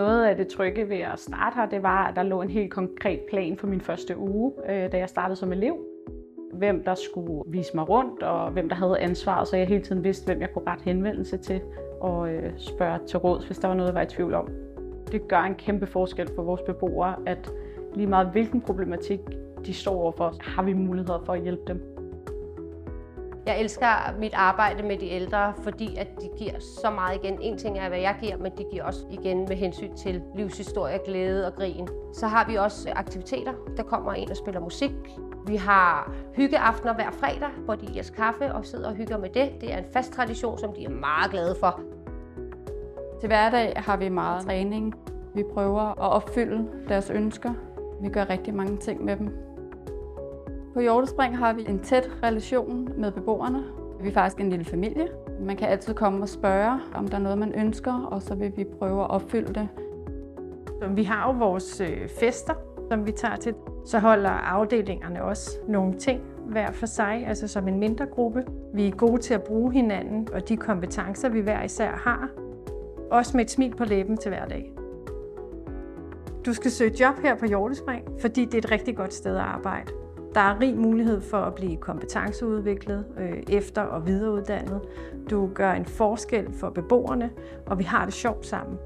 Noget af det trygge ved at starte her, det var, at der lå en helt konkret plan for min første uge, øh, da jeg startede som elev. Hvem der skulle vise mig rundt, og hvem der havde ansvaret, så jeg hele tiden vidste, hvem jeg kunne rette henvendelse til og øh, spørge til råds, hvis der var noget, jeg var i tvivl om. Det gør en kæmpe forskel for vores beboere, at lige meget hvilken problematik de står overfor, har vi muligheder for at hjælpe dem. Jeg elsker mit arbejde med de ældre, fordi at de giver så meget igen. En ting er, hvad jeg giver, men de giver også igen med hensyn til livshistorie, glæde og grin. Så har vi også aktiviteter. Der kommer en og spiller musik. Vi har hyggeaftener hver fredag, hvor de giver os kaffe og sidder og hygger med det. Det er en fast tradition, som de er meget glade for. Til hverdag har vi meget træning. Vi prøver at opfylde deres ønsker. Vi gør rigtig mange ting med dem. På Hjortespring har vi en tæt relation med beboerne. Vi er faktisk en lille familie. Man kan altid komme og spørge, om der er noget, man ønsker, og så vil vi prøve at opfylde det. Vi har jo vores øh, fester, som vi tager til. Så holder afdelingerne også nogle ting hver for sig, altså som en mindre gruppe. Vi er gode til at bruge hinanden og de kompetencer, vi hver især har. Også med et smil på læben til hverdag. Du skal søge job her på Hjortespring, fordi det er et rigtig godt sted at arbejde. Der er rig mulighed for at blive kompetenceudviklet, øh, efter- og videreuddannet. Du gør en forskel for beboerne, og vi har det sjovt sammen.